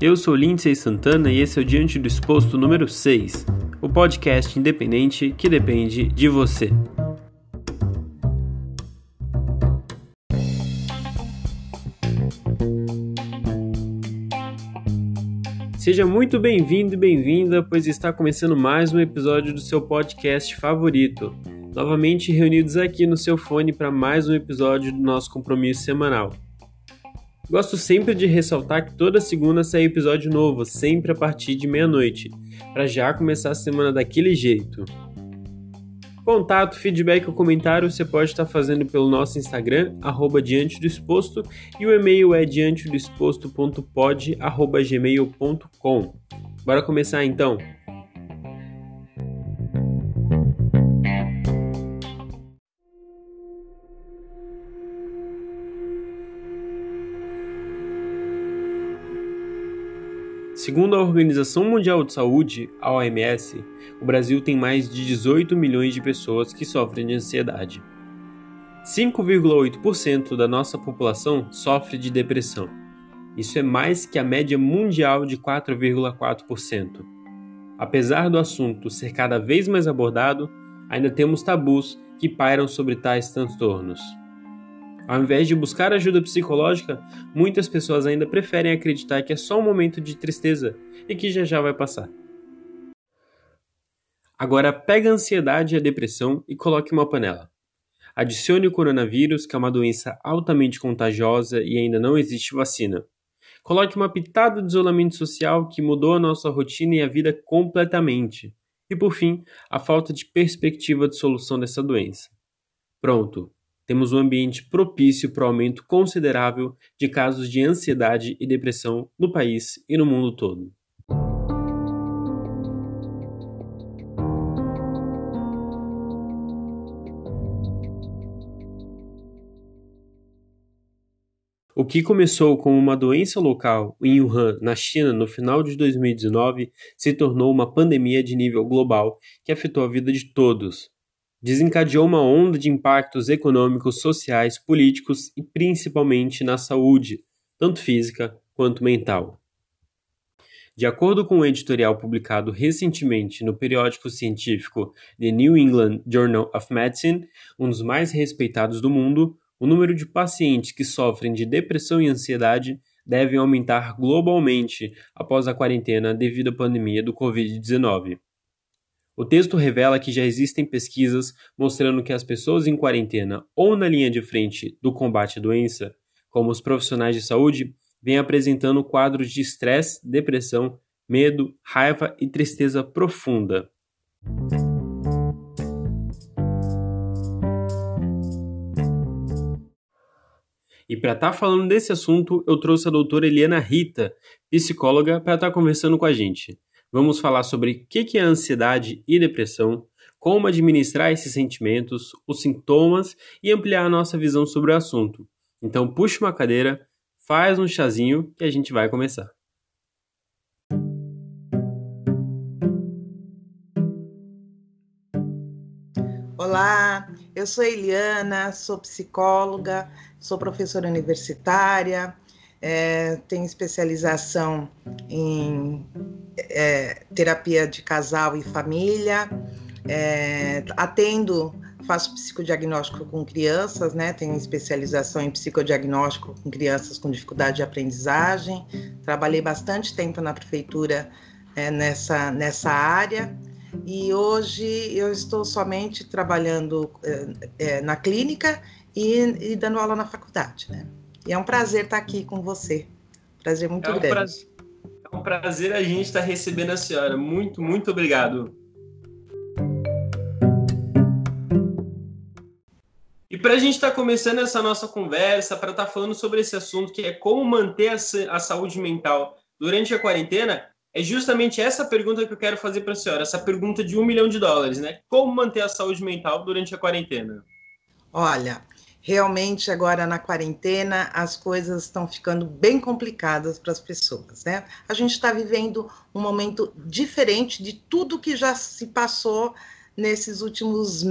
Eu sou Lindsay Santana e esse é o Diante do Exposto número 6, o podcast independente que depende de você. Seja muito bem-vindo e bem-vinda, pois está começando mais um episódio do seu podcast favorito. Novamente reunidos aqui no seu fone para mais um episódio do nosso compromisso semanal. Gosto sempre de ressaltar que toda segunda sai episódio novo, sempre a partir de meia-noite, para já começar a semana daquele jeito. Contato, feedback ou comentário você pode estar fazendo pelo nosso Instagram, arroba Diante do Exposto, e o e-mail é diantedosposto.pod.gmail.com. Bora começar então? Segundo a Organização Mundial de Saúde, a OMS, o Brasil tem mais de 18 milhões de pessoas que sofrem de ansiedade. 5,8% da nossa população sofre de depressão. Isso é mais que a média mundial de 4,4%. Apesar do assunto ser cada vez mais abordado, ainda temos tabus que pairam sobre tais transtornos. Ao invés de buscar ajuda psicológica, muitas pessoas ainda preferem acreditar que é só um momento de tristeza e que já já vai passar. Agora pega a ansiedade e a depressão e coloque uma panela. Adicione o coronavírus, que é uma doença altamente contagiosa e ainda não existe vacina. Coloque uma pitada de isolamento social que mudou a nossa rotina e a vida completamente. E por fim, a falta de perspectiva de solução dessa doença. Pronto, temos um ambiente propício para o aumento considerável de casos de ansiedade e depressão no país e no mundo todo. O que começou como uma doença local em Wuhan, na China, no final de 2019, se tornou uma pandemia de nível global que afetou a vida de todos, desencadeou uma onda de impactos econômicos, sociais, políticos e principalmente na saúde, tanto física quanto mental. De acordo com um editorial publicado recentemente no periódico científico The New England Journal of Medicine, um dos mais respeitados do mundo, o número de pacientes que sofrem de depressão e ansiedade deve aumentar globalmente após a quarentena devido à pandemia do Covid-19. O texto revela que já existem pesquisas mostrando que as pessoas em quarentena ou na linha de frente do combate à doença, como os profissionais de saúde, vêm apresentando quadros de estresse, depressão, medo, raiva e tristeza profunda. E para estar tá falando desse assunto, eu trouxe a doutora Eliana Rita, psicóloga, para estar tá conversando com a gente. Vamos falar sobre o que é ansiedade e depressão, como administrar esses sentimentos, os sintomas e ampliar a nossa visão sobre o assunto. Então, puxe uma cadeira, faz um chazinho que a gente vai começar. Olá, eu sou Eliana, sou psicóloga, sou professora universitária, é, tenho especialização em é, terapia de casal e família, é, atendo, faço psicodiagnóstico com crianças, né? Tenho especialização em psicodiagnóstico com crianças com dificuldade de aprendizagem. Trabalhei bastante tempo na prefeitura é, nessa, nessa área. E hoje eu estou somente trabalhando é, é, na clínica e, e dando aula na faculdade, né? E é um prazer estar aqui com você. Prazer muito é um grande. Prazer, é um prazer a gente estar recebendo a senhora. Muito, muito obrigado. E para a gente estar tá começando essa nossa conversa, para estar tá falando sobre esse assunto, que é como manter a, a saúde mental durante a quarentena, é justamente essa pergunta que eu quero fazer para a senhora, essa pergunta de um milhão de dólares, né? Como manter a saúde mental durante a quarentena? Olha, realmente agora na quarentena as coisas estão ficando bem complicadas para as pessoas, né? A gente está vivendo um momento diferente de tudo que já se passou nesses últimos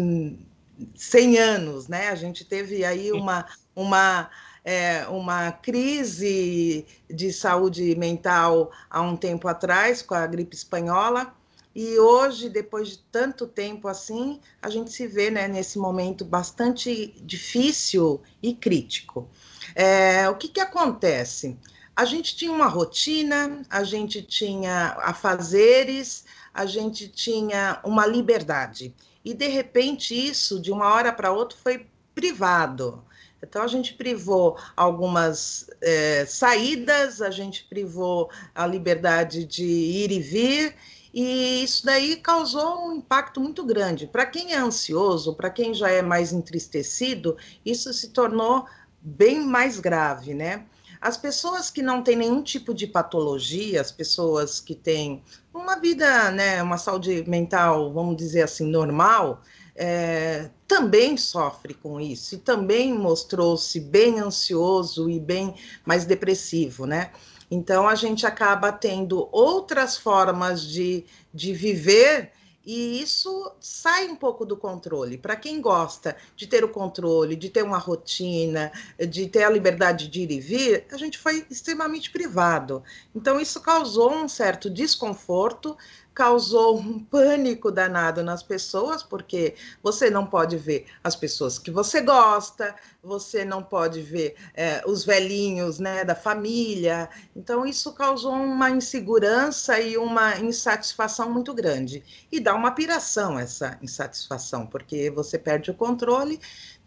100 anos, né? A gente teve aí uma, uma é, uma crise de saúde mental há um tempo atrás, com a gripe espanhola, e hoje, depois de tanto tempo assim, a gente se vê né, nesse momento bastante difícil e crítico. É, o que, que acontece? A gente tinha uma rotina, a gente tinha afazeres, a gente tinha uma liberdade. E de repente isso, de uma hora para outra, foi privado. Então a gente privou algumas é, saídas, a gente privou a liberdade de ir e vir, e isso daí causou um impacto muito grande. Para quem é ansioso, para quem já é mais entristecido, isso se tornou bem mais grave, né? As pessoas que não têm nenhum tipo de patologia, as pessoas que têm uma vida, né, uma saúde mental, vamos dizer assim, normal, é, também sofre com isso e também mostrou-se bem ansioso e bem mais depressivo, né? Então a gente acaba tendo outras formas de, de viver e isso sai um pouco do controle. Para quem gosta de ter o controle, de ter uma rotina, de ter a liberdade de ir e vir, a gente foi extremamente privado. Então, isso causou um certo desconforto, causou um pânico danado nas pessoas, porque você não pode ver as pessoas que você gosta, você não pode ver é, os velhinhos né, da família. Então, isso causou uma insegurança e uma insatisfação muito grande. E dá uma piração essa insatisfação, porque você perde o controle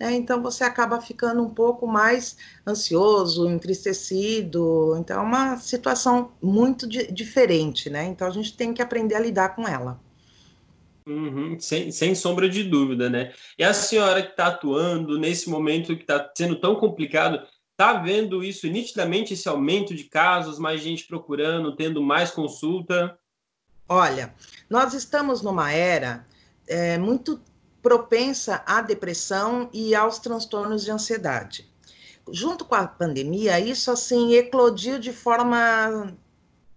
né? Então você acaba ficando um pouco mais ansioso, entristecido. Então é uma situação muito di diferente, né? Então a gente tem que aprender a lidar com ela. Uhum, sem, sem sombra de dúvida, né? E a senhora que está atuando nesse momento que está sendo tão complicado, está vendo isso nitidamente, esse aumento de casos, mais gente procurando, tendo mais consulta? Olha, nós estamos numa era é, muito propensa à depressão e aos transtornos de ansiedade. Junto com a pandemia, isso assim eclodiu de forma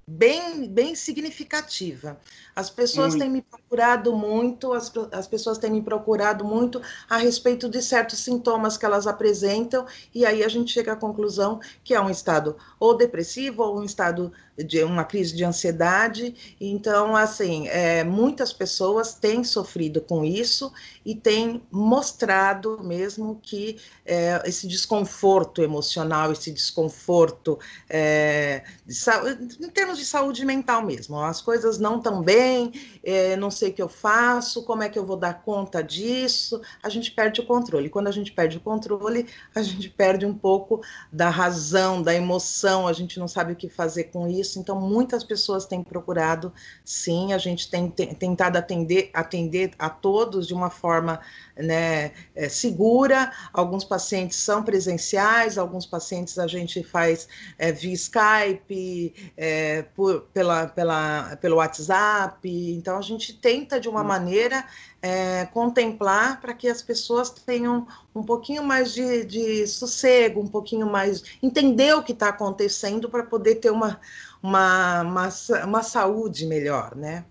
bem, bem significativa. As pessoas muito. têm me procurado muito, as, as pessoas têm me procurado muito a respeito de certos sintomas que elas apresentam, e aí a gente chega à conclusão que é um estado ou depressivo ou um estado de uma crise de ansiedade. Então, assim, é, muitas pessoas têm sofrido com isso e têm mostrado mesmo que é, esse desconforto emocional, esse desconforto é, de, em termos de saúde mental mesmo, as coisas não estão bem é, não sei o que eu faço, como é que eu vou dar conta disso, a gente perde o controle. Quando a gente perde o controle, a gente perde um pouco da razão, da emoção, a gente não sabe o que fazer com isso. Então, muitas pessoas têm procurado, sim, a gente tem, tem tentado atender, atender a todos de uma forma né, é, segura. Alguns pacientes são presenciais, alguns pacientes a gente faz é, via Skype, é, por, pela, pela, pelo WhatsApp. Então, a gente tenta, de uma hum. maneira, é, contemplar para que as pessoas tenham um pouquinho mais de, de sossego, um pouquinho mais. entender o que está acontecendo para poder ter uma, uma, uma, uma saúde melhor, né?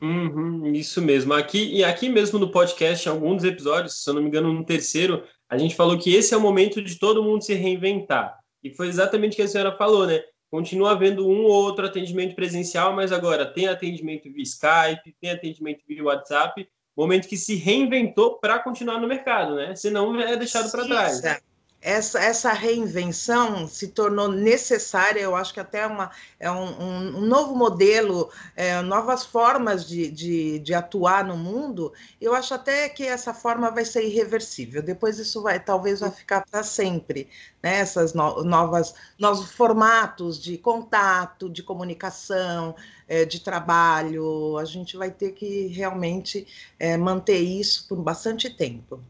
Uhum, isso mesmo. Aqui e aqui mesmo no podcast, em alguns episódios, se eu não me engano, no terceiro, a gente falou que esse é o momento de todo mundo se reinventar. E foi exatamente o que a senhora falou, né? Continua havendo um ou outro atendimento presencial, mas agora tem atendimento via Skype, tem atendimento via WhatsApp, momento que se reinventou para continuar no mercado, né? Senão é deixado para trás. Essa, essa reinvenção se tornou necessária, eu acho que até uma, é um, um novo modelo, é, novas formas de, de, de, atuar no mundo, eu acho até que essa forma vai ser irreversível, depois isso vai, talvez vai ficar para sempre, né? essas no, novas, novos formatos de contato, de comunicação, é, de trabalho, a gente vai ter que realmente é, manter isso por bastante tempo.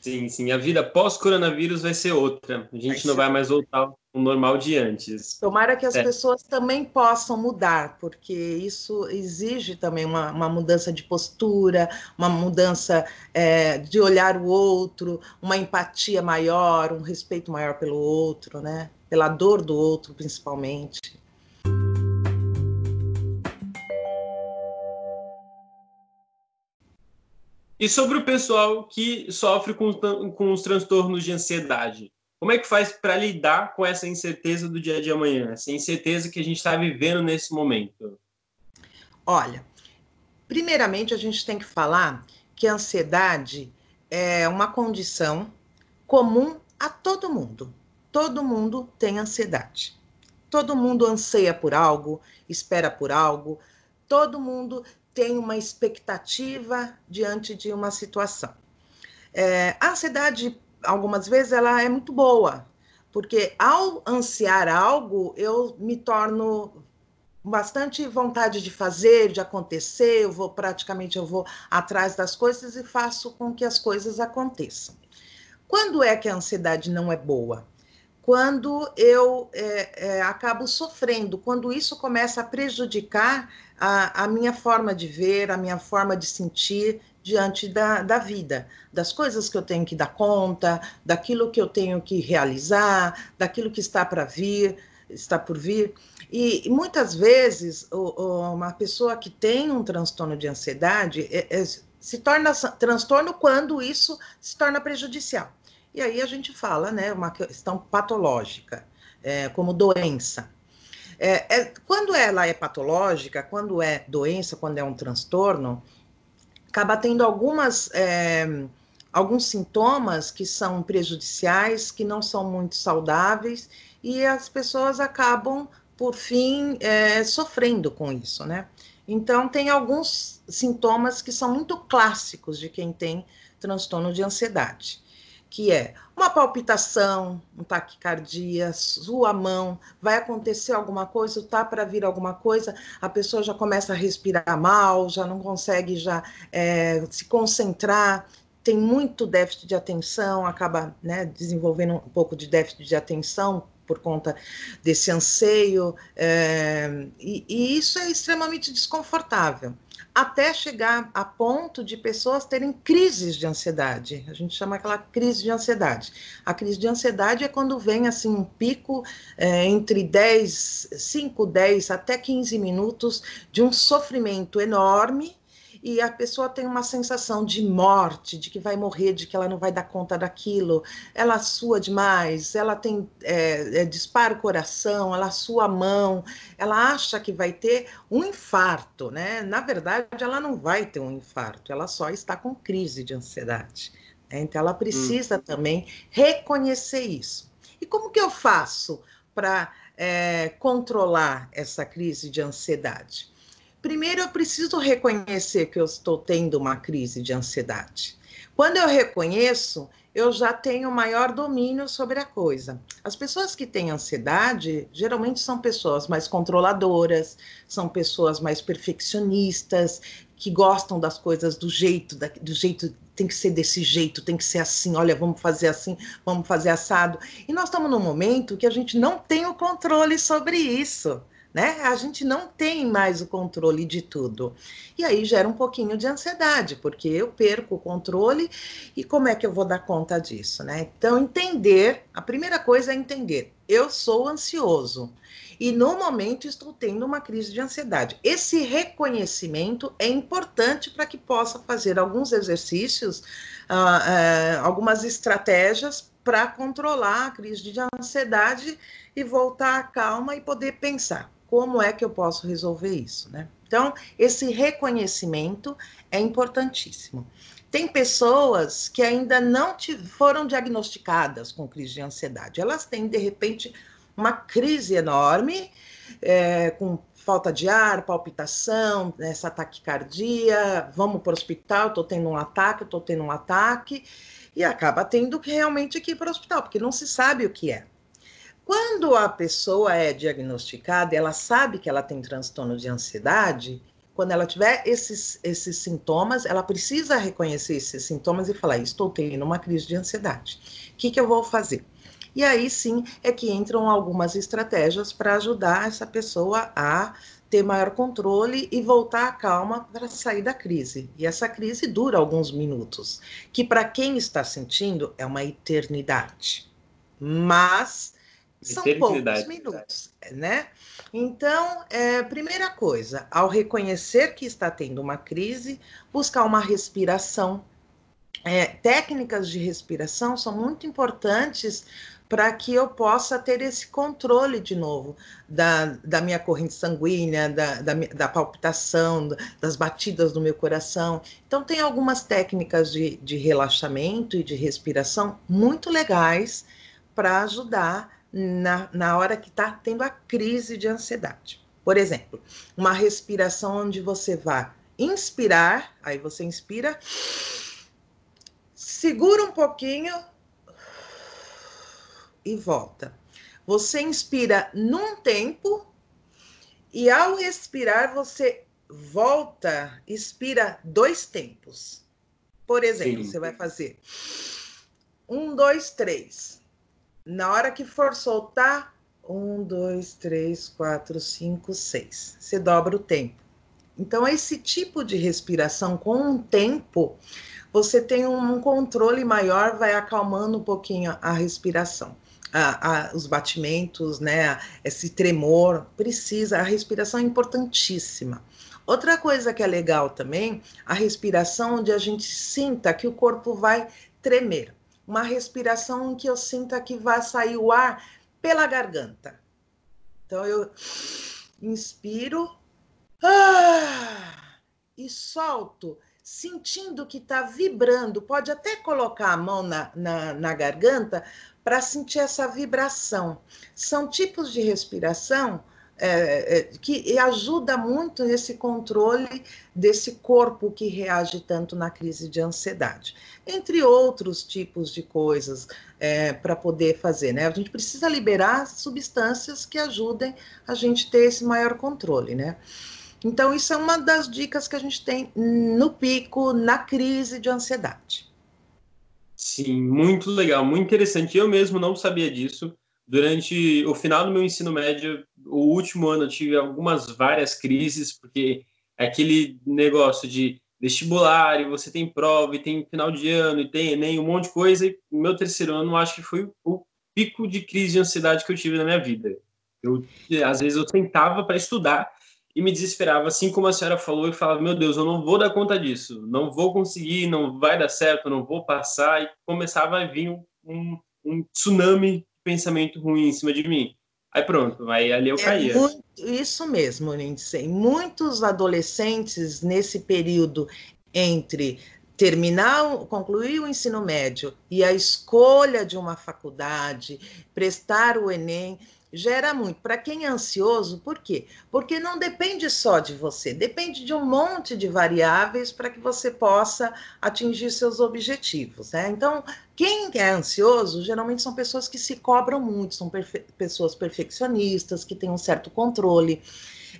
Sim, sim. A vida pós-coronavírus vai ser outra. A gente vai não vai mais voltar ao normal de antes. Tomara que as é. pessoas também possam mudar, porque isso exige também uma, uma mudança de postura, uma mudança é, de olhar o outro, uma empatia maior, um respeito maior pelo outro, né? Pela dor do outro, principalmente. E sobre o pessoal que sofre com, com os transtornos de ansiedade, Como é que faz para lidar com essa incerteza do dia de amanhã, essa incerteza que a gente está vivendo nesse momento? Olha, primeiramente a gente tem que falar que a ansiedade é uma condição comum a todo mundo. Todo mundo tem ansiedade. Todo mundo anseia por algo, espera por algo, todo mundo tem uma expectativa diante de uma situação. É, a ansiedade algumas vezes ela é muito boa, porque ao ansiar algo, eu me torno bastante vontade de fazer, de acontecer, eu vou praticamente eu vou atrás das coisas e faço com que as coisas aconteçam. Quando é que a ansiedade não é boa? Quando eu é, é, acabo sofrendo, quando isso começa a prejudicar a, a minha forma de ver, a minha forma de sentir, diante da, da vida, das coisas que eu tenho que dar conta, daquilo que eu tenho que realizar, daquilo que está para vir, está por vir. E, muitas vezes uma pessoa que tem um transtorno de ansiedade é, é, se torna transtorno quando isso se torna prejudicial. E aí a gente fala, né, uma questão patológica, é, como doença. É, é, quando ela é patológica, quando é doença, quando é um transtorno, acaba tendo algumas, é, alguns sintomas que são prejudiciais, que não são muito saudáveis, e as pessoas acabam, por fim, é, sofrendo com isso, né? Então, tem alguns sintomas que são muito clássicos de quem tem transtorno de ansiedade que é uma palpitação, um taquicardia, sua mão, vai acontecer alguma coisa, tá para vir alguma coisa, a pessoa já começa a respirar mal, já não consegue já é, se concentrar, tem muito déficit de atenção, acaba né, desenvolvendo um pouco de déficit de atenção por conta desse anseio, é, e, e isso é extremamente desconfortável até chegar a ponto de pessoas terem crises de ansiedade. A gente chama aquela crise de ansiedade. A crise de ansiedade é quando vem assim um pico é, entre 10, 5, 10 até 15 minutos de um sofrimento enorme e a pessoa tem uma sensação de morte, de que vai morrer, de que ela não vai dar conta daquilo, ela sua demais, ela tem é, é, dispara o coração, ela sua a mão, ela acha que vai ter um infarto, né? Na verdade, ela não vai ter um infarto, ela só está com crise de ansiedade. Né? Então, ela precisa hum. também reconhecer isso. E como que eu faço para é, controlar essa crise de ansiedade? Primeiro, eu preciso reconhecer que eu estou tendo uma crise de ansiedade. Quando eu reconheço, eu já tenho maior domínio sobre a coisa. As pessoas que têm ansiedade geralmente são pessoas mais controladoras, são pessoas mais perfeccionistas, que gostam das coisas do jeito, do jeito tem que ser desse jeito, tem que ser assim, olha, vamos fazer assim, vamos fazer assado. E nós estamos num momento que a gente não tem o controle sobre isso né? A gente não tem mais o controle de tudo. E aí gera um pouquinho de ansiedade, porque eu perco o controle e como é que eu vou dar conta disso, né? Então, entender, a primeira coisa é entender, eu sou ansioso e no momento estou tendo uma crise de ansiedade. Esse reconhecimento é importante para que possa fazer alguns exercícios, uh, uh, algumas estratégias para controlar a crise de ansiedade e voltar à calma e poder pensar como é que eu posso resolver isso, né? Então, esse reconhecimento é importantíssimo. Tem pessoas que ainda não foram diagnosticadas com crise de ansiedade. Elas têm, de repente, uma crise enorme, é, com falta de ar, palpitação, essa taquicardia, vamos para o hospital, estou tendo um ataque, estou tendo um ataque, e acaba tendo que realmente ir para o hospital, porque não se sabe o que é. Quando a pessoa é diagnosticada, ela sabe que ela tem transtorno de ansiedade, quando ela tiver esses, esses sintomas, ela precisa reconhecer esses sintomas e falar: estou tendo uma crise de ansiedade. O que, que eu vou fazer? E aí sim é que entram algumas estratégias para ajudar essa pessoa a ter maior controle e voltar à calma para sair da crise. E essa crise dura alguns minutos, que para quem está sentindo é uma eternidade. Mas são poucos minutos, né? Então, é, primeira coisa, ao reconhecer que está tendo uma crise, buscar uma respiração. É, técnicas de respiração são muito importantes para que eu possa ter esse controle de novo da, da minha corrente sanguínea, da, da, da, palpitação, das batidas do meu coração. Então, tem algumas técnicas de, de relaxamento e de respiração muito legais para ajudar na, na hora que está tendo a crise de ansiedade. Por exemplo, uma respiração onde você vai inspirar, aí você inspira, segura um pouquinho e volta. Você inspira num tempo e ao respirar você volta, expira dois tempos. Por exemplo, Sim. você vai fazer um, dois, três. Na hora que for soltar, um, dois, três, quatro, cinco, seis. Você dobra o tempo. Então, esse tipo de respiração com um tempo, você tem um controle maior, vai acalmando um pouquinho a respiração a, a, os batimentos, né, esse tremor, precisa, a respiração é importantíssima. Outra coisa que é legal também, a respiração onde a gente sinta que o corpo vai tremer. Uma respiração que eu sinta que vai sair o ar pela garganta. Então eu inspiro ah, e solto sentindo que está vibrando, pode até colocar a mão na, na, na garganta para sentir essa vibração. São tipos de respiração é, é, que ajuda muito nesse controle desse corpo que reage tanto na crise de ansiedade, entre outros tipos de coisas é, para poder fazer, né? A gente precisa liberar substâncias que ajudem a gente ter esse maior controle, né? Então, isso é uma das dicas que a gente tem no pico, na crise de ansiedade. Sim, muito legal, muito interessante. Eu mesmo não sabia disso. Durante o final do meu ensino médio, o último ano, eu tive algumas várias crises, porque é aquele negócio de vestibular, e você tem prova, e tem final de ano, e tem Enem, um monte de coisa. E meu terceiro ano, acho que foi o pico de crise de ansiedade que eu tive na minha vida. Eu, às vezes eu sentava para estudar e me desesperava, assim como a senhora falou, e falava: Meu Deus, eu não vou dar conta disso, não vou conseguir, não vai dar certo, não vou passar. E começava a vir um, um tsunami de pensamento ruim em cima de mim. Aí pronto, aí ali eu é caía. Muito, isso mesmo, Lindsay. Muitos adolescentes nesse período entre terminar, concluir o ensino médio e a escolha de uma faculdade, prestar o Enem, gera muito. Para quem é ansioso, por quê? Porque não depende só de você, depende de um monte de variáveis para que você possa atingir seus objetivos. Né? Então, quem é ansioso geralmente são pessoas que se cobram muito, são perfe pessoas perfeccionistas, que têm um certo controle.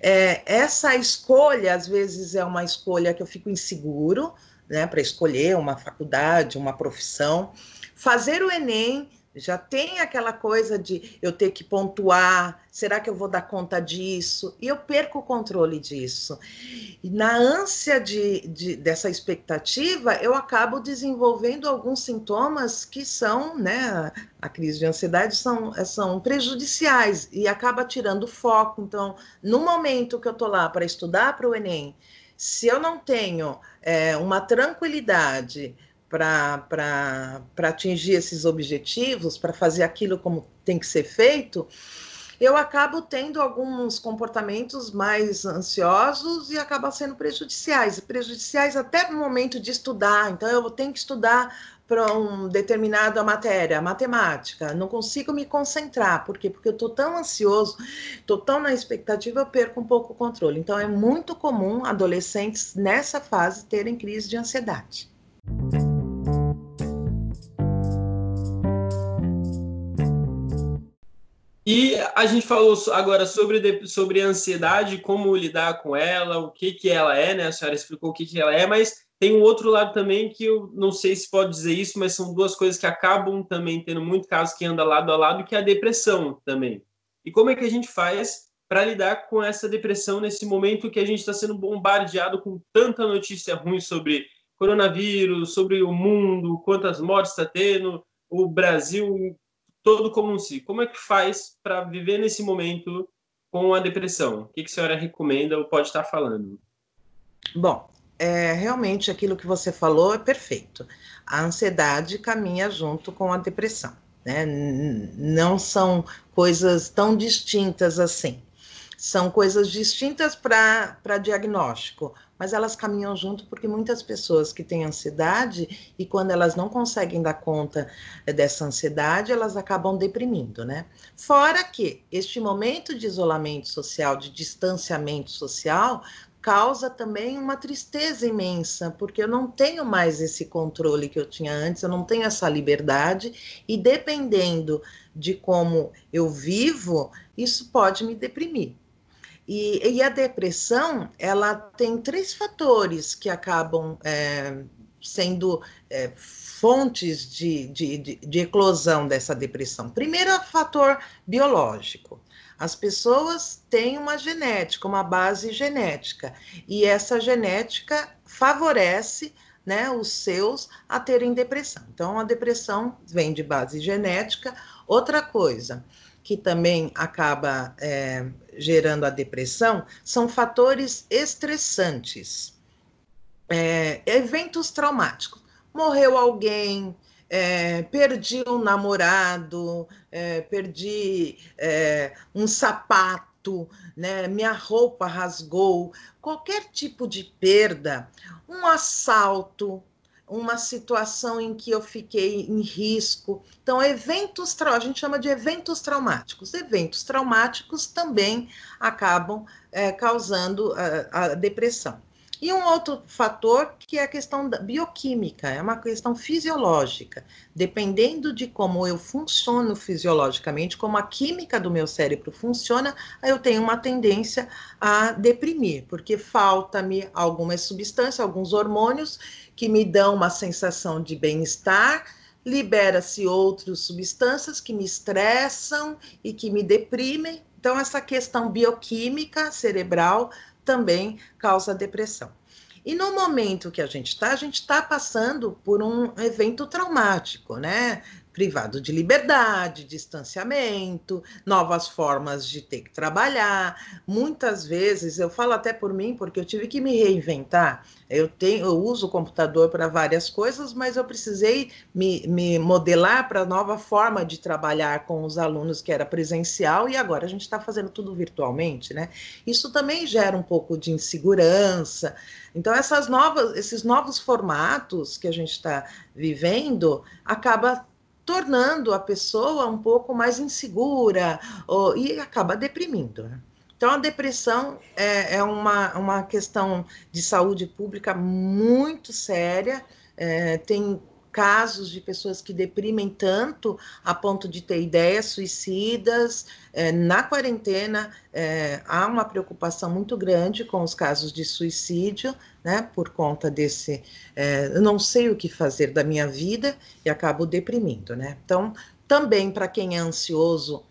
É, essa escolha, às vezes, é uma escolha que eu fico inseguro, né, para escolher uma faculdade, uma profissão. Fazer o Enem já tem aquela coisa de eu ter que pontuar, será que eu vou dar conta disso? E eu perco o controle disso. E na ânsia de, de, dessa expectativa, eu acabo desenvolvendo alguns sintomas que são, né, a crise de ansiedade são, são prejudiciais e acaba tirando foco. Então, no momento que eu estou lá para estudar para o Enem, se eu não tenho é, uma tranquilidade, para atingir esses objetivos, para fazer aquilo como tem que ser feito, eu acabo tendo alguns comportamentos mais ansiosos e acabam sendo prejudiciais, prejudiciais até no momento de estudar. Então, eu tenho que estudar para uma determinada matéria, matemática, não consigo me concentrar, por quê? Porque eu estou tão ansioso, estou tão na expectativa, eu perco um pouco o controle. Então, é muito comum adolescentes nessa fase terem crise de ansiedade. E a gente falou agora sobre, sobre ansiedade, como lidar com ela, o que, que ela é, né? A senhora explicou o que, que ela é, mas tem um outro lado também que eu não sei se pode dizer isso, mas são duas coisas que acabam também tendo muito caso que anda lado a lado, que é a depressão também. E como é que a gente faz para lidar com essa depressão nesse momento que a gente está sendo bombardeado com tanta notícia ruim sobre coronavírus, sobre o mundo, quantas mortes está tendo, o Brasil todo como um si. Como é que faz para viver nesse momento com a depressão? O que, que a senhora recomenda ou pode estar falando? Bom, é, realmente aquilo que você falou é perfeito. A ansiedade caminha junto com a depressão. né? Não são coisas tão distintas assim. São coisas distintas para diagnóstico, mas elas caminham junto porque muitas pessoas que têm ansiedade e quando elas não conseguem dar conta eh, dessa ansiedade, elas acabam deprimindo, né? Fora que este momento de isolamento social, de distanciamento social, causa também uma tristeza imensa, porque eu não tenho mais esse controle que eu tinha antes, eu não tenho essa liberdade, e dependendo de como eu vivo, isso pode me deprimir. E, e a depressão, ela tem três fatores que acabam é, sendo é, fontes de, de, de, de eclosão dessa depressão. Primeiro, o fator biológico. As pessoas têm uma genética, uma base genética, e essa genética favorece né, os seus a terem depressão. Então, a depressão vem de base genética. Outra coisa, que também acaba é, gerando a depressão são fatores estressantes, é, eventos traumáticos. Morreu alguém, é, perdi um namorado, é, perdi é, um sapato, né, minha roupa rasgou, qualquer tipo de perda, um assalto, uma situação em que eu fiquei em risco. Então, eventos, a gente chama de eventos traumáticos. Eventos traumáticos também acabam é, causando a, a depressão. E um outro fator que é a questão bioquímica, é uma questão fisiológica. Dependendo de como eu funciono fisiologicamente, como a química do meu cérebro funciona, eu tenho uma tendência a deprimir, porque falta-me algumas substâncias, alguns hormônios que me dão uma sensação de bem-estar, libera-se outras substâncias que me estressam e que me deprimem. Então, essa questão bioquímica cerebral também causa depressão. E no momento que a gente está, a gente está passando por um evento traumático, né? Privado de liberdade, distanciamento, novas formas de ter que trabalhar. Muitas vezes, eu falo até por mim, porque eu tive que me reinventar. Eu tenho, eu uso o computador para várias coisas, mas eu precisei me, me modelar para nova forma de trabalhar com os alunos que era presencial e agora a gente está fazendo tudo virtualmente, né? Isso também gera um pouco de insegurança. Então, essas novas, esses novos formatos que a gente está vivendo acaba tornando a pessoa um pouco mais insegura ou, e acaba deprimindo. Né? Então, a depressão é, é, uma, uma questão de saúde pública muito séria, é, tem casos de pessoas que deprimem tanto a ponto de ter ideias suicidas. É, na quarentena, é, há uma preocupação muito grande com os casos de suicídio, né, por conta desse, é, não sei o que fazer da minha vida e acabo deprimindo, né. Então, também para quem é ansioso,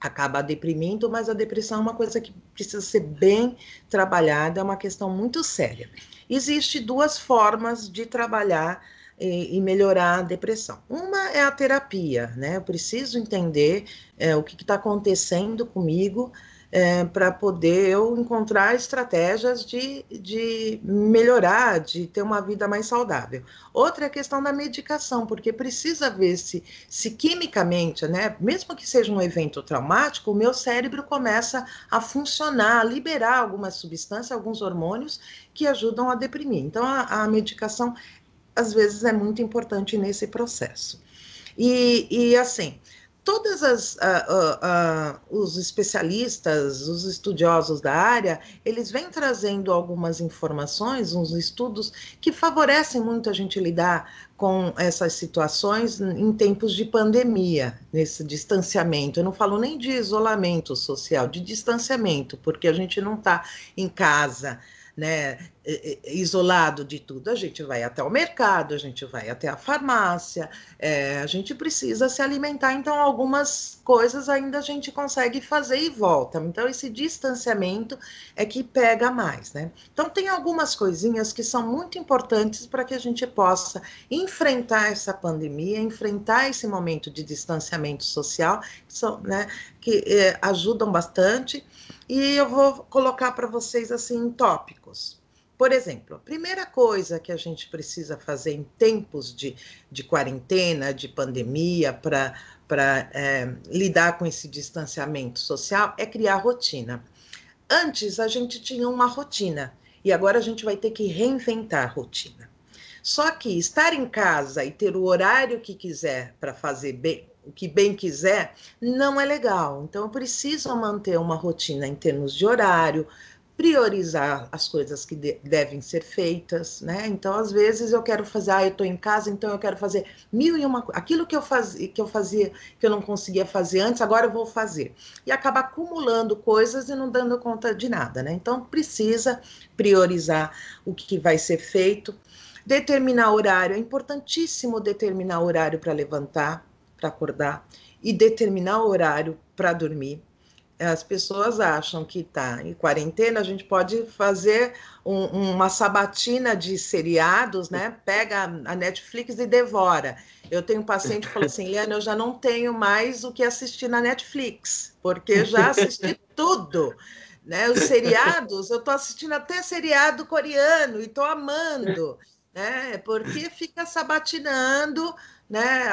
acaba deprimindo, mas a depressão é uma coisa que precisa ser bem trabalhada, é uma questão muito séria. Existe duas formas de trabalhar e, melhorar a depressão. Uma é a terapia, né? Eu preciso entender é, o que está acontecendo comigo é, para poder eu encontrar estratégias de, de melhorar, de ter uma vida mais saudável. Outra é a questão da medicação, porque precisa ver se, se quimicamente, né, mesmo que seja um evento traumático, o meu cérebro começa a funcionar, a liberar algumas substâncias, alguns hormônios que ajudam a deprimir. Então, a, a medicação às vezes é muito importante nesse processo. E, e assim, todas as uh, uh, uh, os especialistas, os estudiosos da área, eles vêm trazendo algumas informações, uns estudos que favorecem muito a gente lidar com essas situações em tempos de pandemia, nesse distanciamento. Eu não falo nem de isolamento social, de distanciamento, porque a gente não está em casa né, isolado de tudo. A gente vai até o mercado, a gente vai até a farmácia, é, a gente precisa se alimentar, então algumas coisas ainda a gente consegue fazer e volta. Então, esse distanciamento é que pega mais, né? Então, tem algumas coisinhas que são muito importantes para que a gente possa enfrentar essa pandemia, enfrentar esse momento de distanciamento social, que, são, né, que é, ajudam bastante. E eu vou colocar para vocês assim tópicos. Por exemplo, a primeira coisa que a gente precisa fazer em tempos de, de quarentena, de pandemia, para é, lidar com esse distanciamento social é criar rotina. Antes a gente tinha uma rotina e agora a gente vai ter que reinventar a rotina. Só que estar em casa e ter o horário que quiser para fazer bem, que bem quiser, não é legal. Então, eu preciso manter uma rotina em termos de horário, priorizar as coisas que de, devem ser feitas, né? Então, às vezes eu quero fazer, ah, eu estou em casa, então eu quero fazer mil e uma aquilo que eu fazia, que eu fazia, que eu não conseguia fazer antes, agora eu vou fazer. E acaba acumulando coisas e não dando conta de nada, né? Então, precisa priorizar o que vai ser feito, determinar horário, é importantíssimo determinar horário para levantar, para acordar e determinar horário para dormir as pessoas acham que está em quarentena, a gente pode fazer um, uma sabatina de seriados, né? Pega a Netflix e devora. Eu tenho um paciente que falou assim, Liana, eu já não tenho mais o que assistir na Netflix, porque já assisti tudo. Né? Os seriados, eu estou assistindo até seriado coreano e estou amando, né? Porque fica sabatinando né,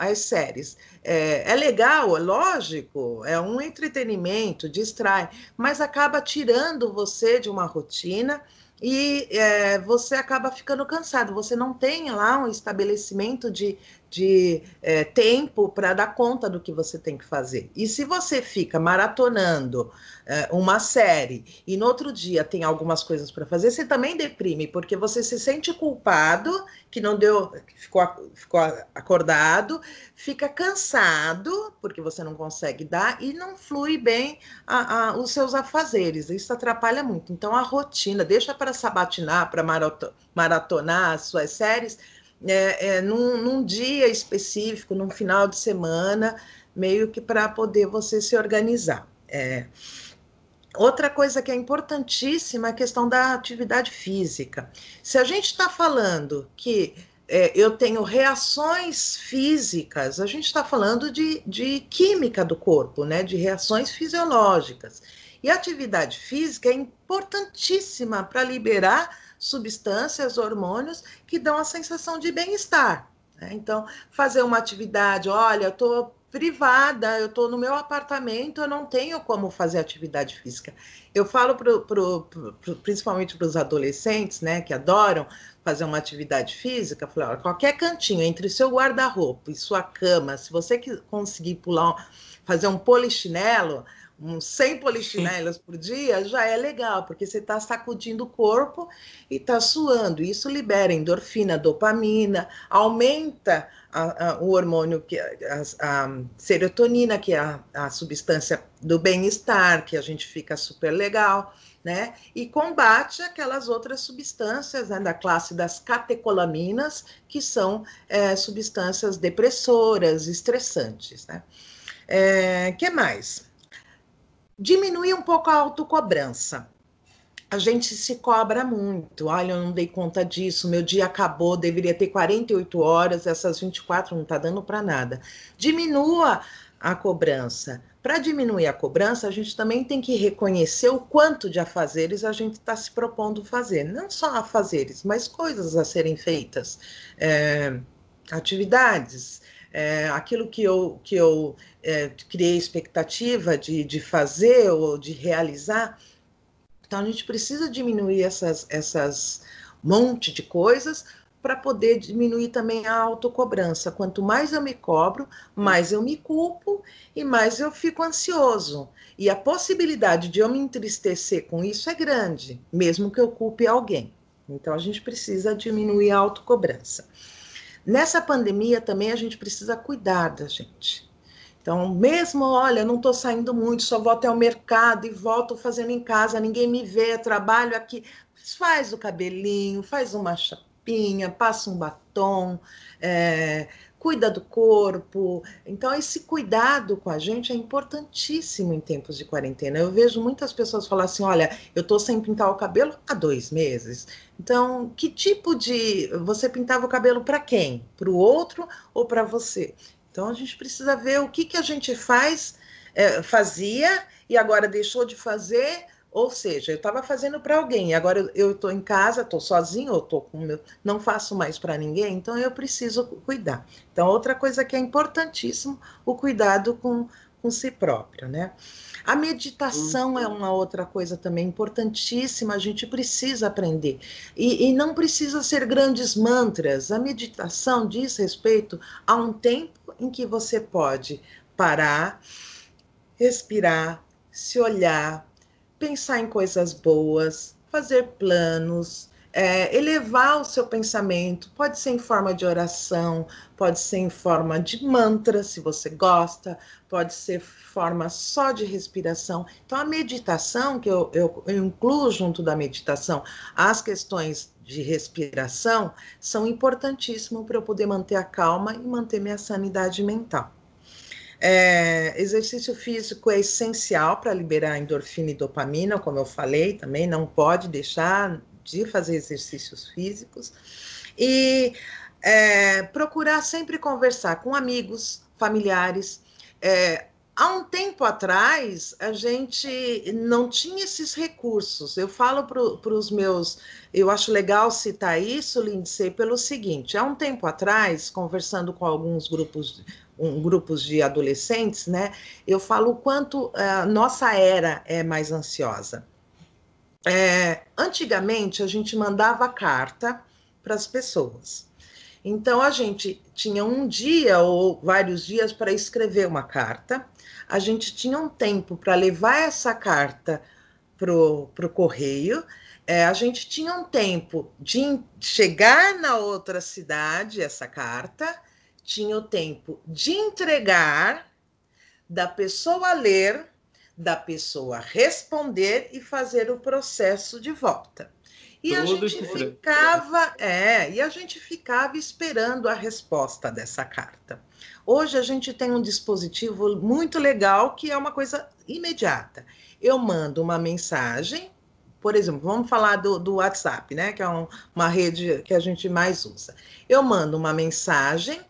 as séries. É, é, legal, é lógico, é um entretenimento, distrai, mas acaba tirando você de uma rotina e é, você acaba ficando cansado. Você não tem lá um estabelecimento de, de é, tempo para dar conta do que você tem que fazer. E se você fica maratonando é, uma série e no outro dia tem algumas coisas para fazer, você também deprime, porque você se sente culpado, que não deu, que ficou, ficou acordado, fica cansado, porque você não consegue dar, e não flui bem a, a, os seus afazeres. Isso atrapalha muito. Então, a rotina, deixa para sabatinar, para maratonar as suas séries é, é, num, num dia específico, num final de semana, meio que para poder você se organizar. É. Outra coisa que é importantíssima é a questão da atividade física. Se a gente está falando que é, eu tenho reações físicas, a gente está falando de, de química do corpo, né? De reações fisiológicas. E a atividade física é importantíssima para liberar substâncias, hormônios que dão a sensação de bem-estar. Né? Então, fazer uma atividade, olha, eu estou privada, eu estou no meu apartamento, eu não tenho como fazer atividade física. Eu falo pro, pro, pro, principalmente para os adolescentes, né, que adoram fazer uma atividade física, falo, olha, qualquer cantinho entre seu guarda-roupa e sua cama, se você conseguir pular, fazer um polichinelo, uns 100 polichinelas por dia, já é legal, porque você está sacudindo o corpo e está suando. Isso libera endorfina, dopamina, aumenta a, a, o hormônio, que, a, a serotonina, que é a, a substância do bem-estar, que a gente fica super legal. Né? E combate aquelas outras substâncias né, da classe das catecolaminas, que são é, substâncias depressoras, estressantes. Né? É, que mais? Diminuir um pouco a autocobrança. A gente se cobra muito. Olha, eu não dei conta disso, meu dia acabou, deveria ter 48 horas, essas 24 não está dando para nada. Diminua a cobrança. Para diminuir a cobrança, a gente também tem que reconhecer o quanto de afazeres a gente está se propondo fazer. Não só afazeres, mas coisas a serem feitas, é, atividades, é, aquilo que eu, que eu é, criei expectativa de, de fazer ou de realizar. Então, a gente precisa diminuir essas, essas monte de coisas para poder diminuir também a autocobrança. Quanto mais eu me cobro, mais eu me culpo e mais eu fico ansioso. E a possibilidade de eu me entristecer com isso é grande, mesmo que eu culpe alguém. Então a gente precisa diminuir a autocobrança. Nessa pandemia também a gente precisa cuidar da gente. Então, mesmo, olha, não estou saindo muito, só vou até o mercado e volto fazendo em casa, ninguém me vê, trabalho aqui. Faz o cabelinho, faz uma chapinha, passa um batom, é, cuida do corpo. Então, esse cuidado com a gente é importantíssimo em tempos de quarentena. Eu vejo muitas pessoas falar assim: olha, eu estou sem pintar o cabelo há dois meses. Então, que tipo de. Você pintava o cabelo para quem? Para o outro ou para você? Então, a gente precisa ver o que, que a gente faz, é, fazia e agora deixou de fazer Ou seja, eu estava fazendo para alguém, agora eu estou em casa, estou sozinho, eu tô com meu, não faço mais para ninguém, então eu preciso cuidar. Então, outra coisa que é importantíssimo, o cuidado com, com si próprio, né? A meditação é uma outra coisa também importantíssima, a gente precisa aprender. E, e, não precisa ser grandes mantras. A meditação diz respeito a um tempo em que você pode parar, respirar, se olhar, pensar em coisas boas, fazer planos, é, elevar o seu pensamento, pode ser em forma de oração, pode ser em forma de mantra, se você gosta, pode ser forma só de respiração. Então, a meditação, que eu, eu, eu incluo junto da meditação as questões de respiração, são importantíssimas para eu poder manter a calma e manter minha sanidade mental. É, exercício físico é essencial para liberar endorfina e dopamina, como eu falei também, não pode deixar de fazer exercícios físicos. E é, procurar sempre conversar com amigos, familiares. É, há um tempo atrás, a gente não tinha esses recursos. Eu falo para os meus. Eu acho legal citar isso, Lindsay, pelo seguinte: há um tempo atrás, conversando com alguns grupos um, grupos de adolescentes, né? Eu falo o quanto a uh, nossa era é mais ansiosa. É, antigamente a gente mandava carta para as pessoas. Então a gente tinha um dia ou vários dias para escrever uma carta. A gente tinha um tempo para levar essa carta para o correio. É, a gente tinha um tempo de chegar na outra cidade essa carta tinha o tempo de entregar, da pessoa ler, da pessoa responder e fazer o processo de volta. E a gente ficava, é, e a gente ficava esperando a resposta dessa carta. Hoje a gente tem um dispositivo muito legal que é uma coisa imediata. Eu mando uma mensagem, por exemplo, vamos falar do, do WhatsApp, né? Que é um, uma rede que a gente mais usa. Eu mando uma mensagem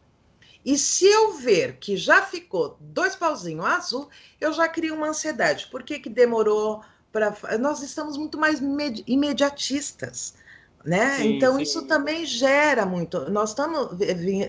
e se eu ver que já ficou dois pauzinhos azul, eu já crio uma ansiedade. Por que, que demorou para. Nós estamos muito mais imediatistas. Né? Sim, então, sim. isso também gera muito. Nós estamos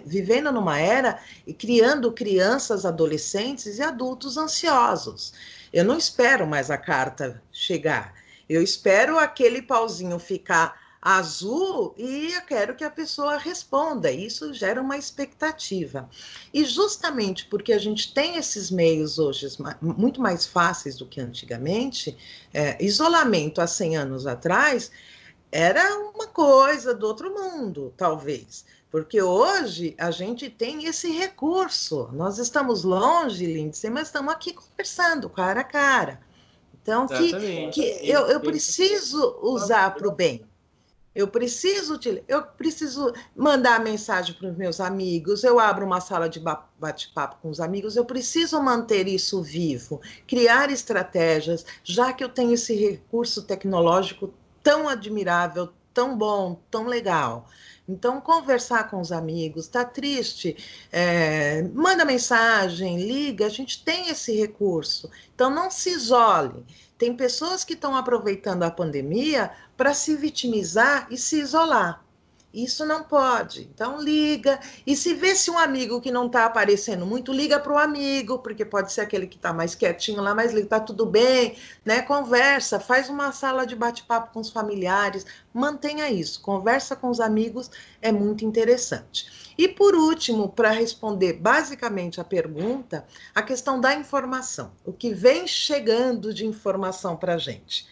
vivendo numa era e criando crianças, adolescentes e adultos ansiosos. Eu não espero mais a carta chegar. Eu espero aquele pauzinho ficar azul e eu quero que a pessoa responda. Isso gera uma expectativa. E justamente porque a gente tem esses meios hoje muito mais fáceis do que antigamente, é, isolamento há 100 anos atrás era uma coisa do outro mundo, talvez. Porque hoje a gente tem esse recurso. Nós estamos longe, Lindsay, mas estamos aqui conversando, cara a cara. Então, que, que eu, eu preciso usar para o bem. Eu preciso, eu preciso mandar mensagem para os meus amigos, eu abro uma sala de bate-papo com os amigos, eu preciso manter isso vivo, criar estratégias, já que eu tenho esse recurso tecnológico tão admirável, tão bom, tão legal. Então, conversar com os amigos, tá triste, é, manda mensagem, liga, a gente tem esse recurso. Então, não se isole. Tem pessoas que estão aproveitando a pandemia para se vitimizar e se isolar. Isso não pode. Então liga. E se vê se um amigo que não está aparecendo muito, liga para o amigo, porque pode ser aquele que está mais quietinho lá, mas está tudo bem, né? Conversa, faz uma sala de bate-papo com os familiares, mantenha isso. Conversa com os amigos é muito interessante. E por último, para responder basicamente a pergunta, a questão da informação. O que vem chegando de informação para a gente?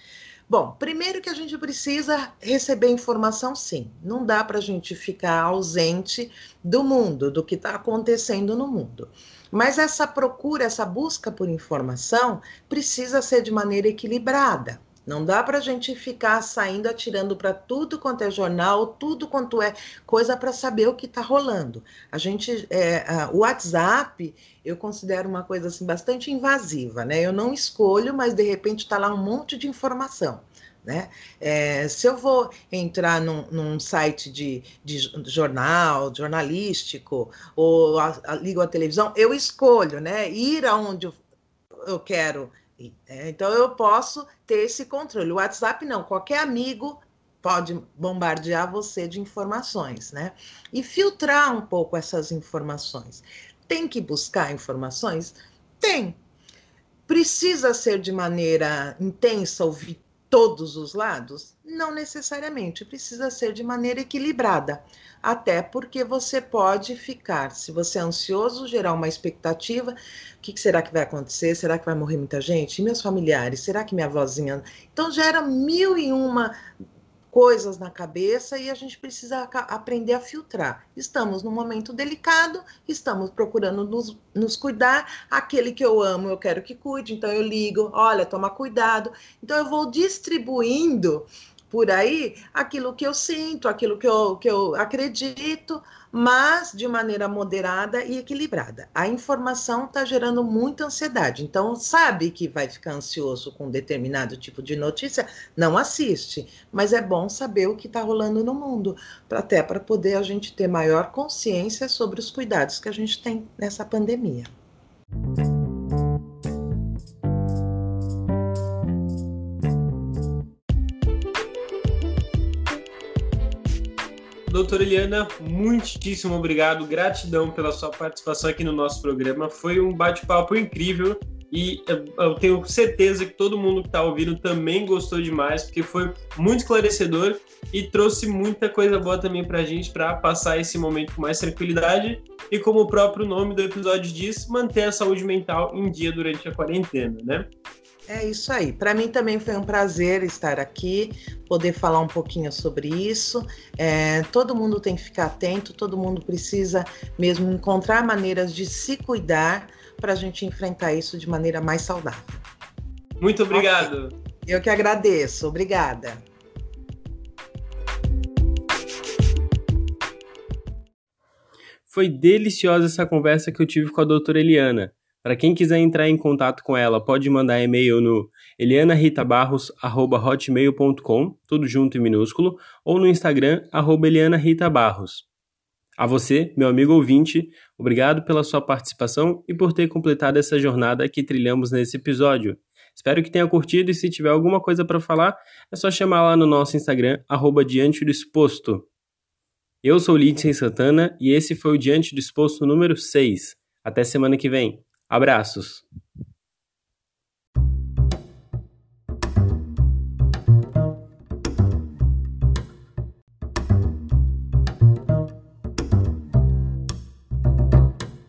Bom, primeiro que a gente precisa receber informação, sim. Não dá para a gente ficar ausente do mundo, do que está acontecendo no mundo. Mas essa procura, essa busca por informação precisa ser de maneira equilibrada. Não dá para a gente ficar saindo atirando para tudo quanto é jornal, tudo quanto é coisa para saber o que está rolando. A gente, é, o WhatsApp, eu considero uma coisa assim bastante invasiva, né? Eu não escolho, mas de repente está lá um monte de informação. Né? É, se eu vou entrar num, num site de, de, jornal, jornalístico, ou a, a, ligo a televisão, eu escolho né, ir aonde eu, eu quero então eu posso ter esse controle. O WhatsApp não, qualquer amigo pode bombardear você de informações, né? E filtrar um pouco essas informações. Tem que buscar informações? Tem. Precisa ser de maneira intensa, ouvir todos os lados? Não necessariamente, precisa ser de maneira equilibrada. Até porque você pode ficar, se você é ansioso, gerar uma expectativa: o que será que vai acontecer? Será que vai morrer muita gente? E meus familiares? Será que minha vozinha. Então, gera mil e uma coisas na cabeça e a gente precisa aprender a filtrar. Estamos num momento delicado, estamos procurando nos, nos, cuidar. Aquele que eu amo, eu quero que cuide, então eu ligo, olha, toma cuidado. Então eu vou distribuindo por aí aquilo que eu sinto, aquilo que eu, que eu acredito, mas de maneira moderada e equilibrada. A informação está gerando muita ansiedade. Então, sabe que vai ficar ansioso com determinado tipo de notícia? Não assiste. Mas é bom saber o que está rolando no mundo, até para poder a gente ter maior consciência sobre os cuidados que a gente tem nessa pandemia. Doutora Eliana, muitíssimo obrigado, gratidão pela sua participação aqui no nosso programa. Foi um bate-papo incrível e eu tenho certeza que todo mundo que está ouvindo também gostou demais, porque foi muito esclarecedor e trouxe muita coisa boa também para a gente para passar esse momento com mais tranquilidade e, como o próprio nome do episódio diz, manter a saúde mental em dia durante a quarentena, né? É isso aí. Para mim também foi um prazer estar aqui, poder falar um pouquinho sobre isso. É, todo mundo tem que ficar atento, todo mundo precisa mesmo encontrar maneiras de se cuidar para a gente enfrentar isso de maneira mais saudável. Muito obrigado. Okay. Eu que agradeço. Obrigada. Foi deliciosa essa conversa que eu tive com a doutora Eliana. Para quem quiser entrar em contato com ela, pode mandar e-mail no elianaritabarros@hotmail.com, tudo junto em minúsculo, ou no Instagram @elianaritabarros. A você, meu amigo ouvinte, obrigado pela sua participação e por ter completado essa jornada que trilhamos nesse episódio. Espero que tenha curtido e se tiver alguma coisa para falar, é só chamar lá no nosso Instagram, Diante do Exposto. Eu sou Lindsay Santana e esse foi o Diante do Exposto número 6. Até semana que vem. Abraços.